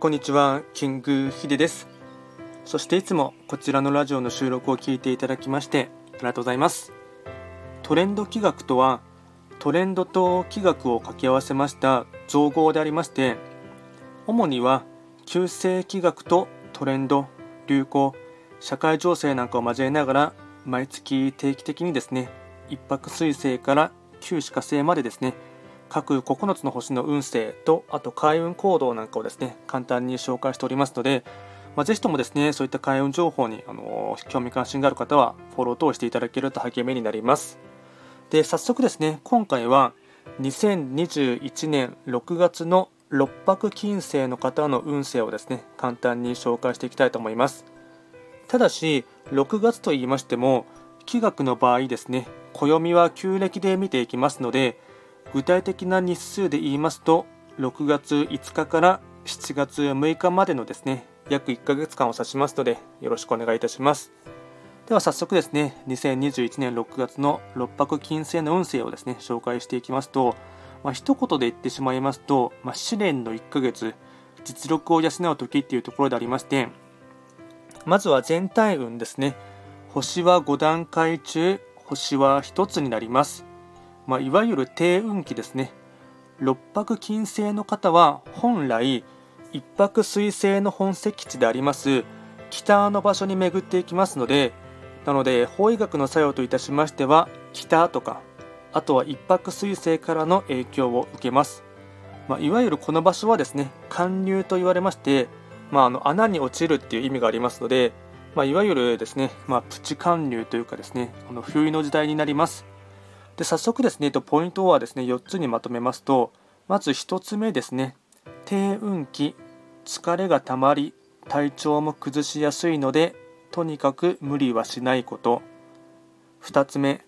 こんにちは、キングヒデです。そしていつもこちらのラジオの収録を聞いていただきましてありがとうございます。トレンド企画とは、トレンドと企画を掛け合わせました造語でありまして、主には旧世企画とトレンド、流行、社会情勢なんかを交えながら毎月定期的にですね、一泊水星から旧歯科星までですね、各9つの星の運勢とあと開運行動なんかをですね簡単に紹介しておりますので、まあ、ぜひともですねそういった開運情報にあの興味関心がある方はフォロー等していただけると励みになります。で早速ですね今回は2021年6月の六白金星の方の運勢をですね簡単に紹介していきたいと思います。ただし6月と言いましても気学の場合ですね暦は旧暦で見ていきますので具体的な日数で言いますと6月5日から7月6日までのですね約1ヶ月間を指しますのでよろしくお願いいたします。では早速ですね2021年6月の六白金星の運勢をですね紹介していきますと、まあ、一言で言ってしまいますと、まあ、試練の1ヶ月実力を養う時っていうところでありましてまずは全体運ですね。星は5段階中星は1つになります。まあ、いわゆる低運気ですね。六白金星の方は本来一泊水星の本石地であります北の場所に巡っていきますのでなので法医学の作用といたしましては北とかあとは一泊水星からの影響を受けます、まあ、いわゆるこの場所はですね寒流と言われまして、まあ、あの穴に落ちるっていう意味がありますので、まあ、いわゆるですね、まあ、プチ寒流というかですねあの冬の時代になります。で早速ですね、ポイントはですね4つにまとめますと、まず1つ目ですね、低運気、疲れがたまり、体調も崩しやすいので、とにかく無理はしないこと。2つ目、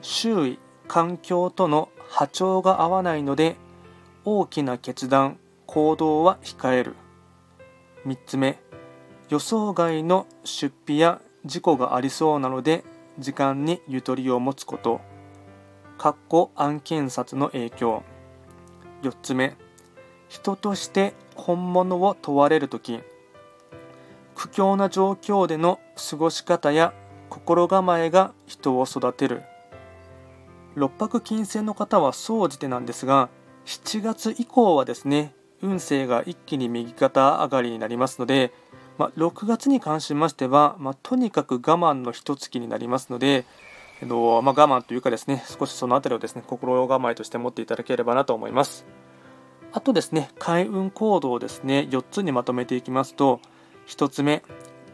周囲、環境との波長が合わないので、大きな決断、行動は控える。3つ目、予想外の出費や事故がありそうなので、時間にゆとりを持つこと。案件札の影響。4つ目。人として本物を問われる時。苦境な状況での過ごし方や心構えが人を育てる。六白金星の方は総じてなんですが7月以降はですね運勢が一気に右肩上がりになりますので、ま、6月に関しましては、ま、とにかく我慢の一月になりますのでえっとまあ、我慢というかですね少しその辺りをですね心構えとして持っていただければなと思います。あとですね開運行動をですね4つにまとめていきますと1つ目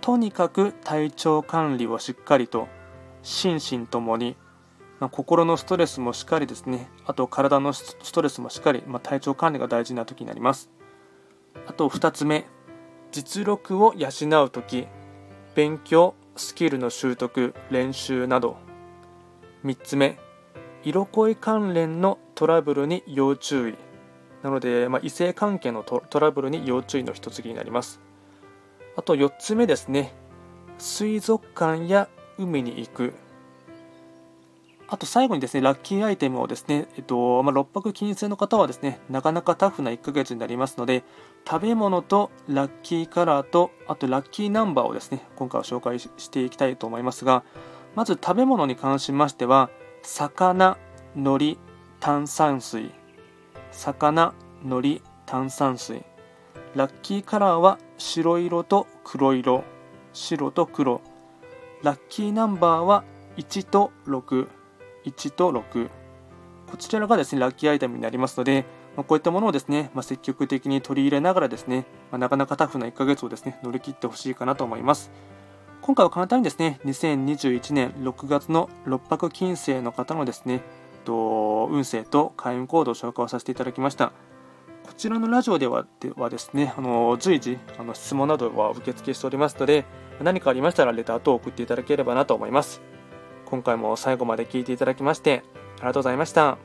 とにかく体調管理をしっかりと心身ともに、まあ、心のストレスもしっかりですねあと体のストレスもしっかり、まあ、体調管理が大事な時になります。あと2つ目実力を養う時勉強スキルの習得練習など3つ目色恋関連のトラブルに要注意。なので、まあ、異性関係のトラブルに要注意の一つになります。あと4つ目ですね。水族館や海に行く。あと最後にですね、ラッキーアイテムをですね、えっと、まあ、6泊金星の方はですね、なかなかタフな1ヶ月になりますので、食べ物とラッキーカラーと、あとラッキーナンバーをですね、今回は紹介していきたいと思いますが、まず食べ物に関しましては魚海苔炭酸水。魚海苔炭酸水。ラッキーカラーは白色と黒色。白と黒。ラッキーナンバーは1と61と6こちらがですねラッキーアイテムになりますので、まあ、こういったものをですね、まあ、積極的に取り入れながらですね、まあ、なかなかタフな1ヶ月をですね乗り切ってほしいかなと思います。今回は簡単にですね、2021年6月の六白金星の方のですね、と運勢と開運行動を紹介をさせていただきました。こちらのラジオではではですね、あの随時あの質問などは受付しておりますので、何かありましたらレター等を送っていただければなと思います。今回も最後まで聞いていただきまして、ありがとうございました。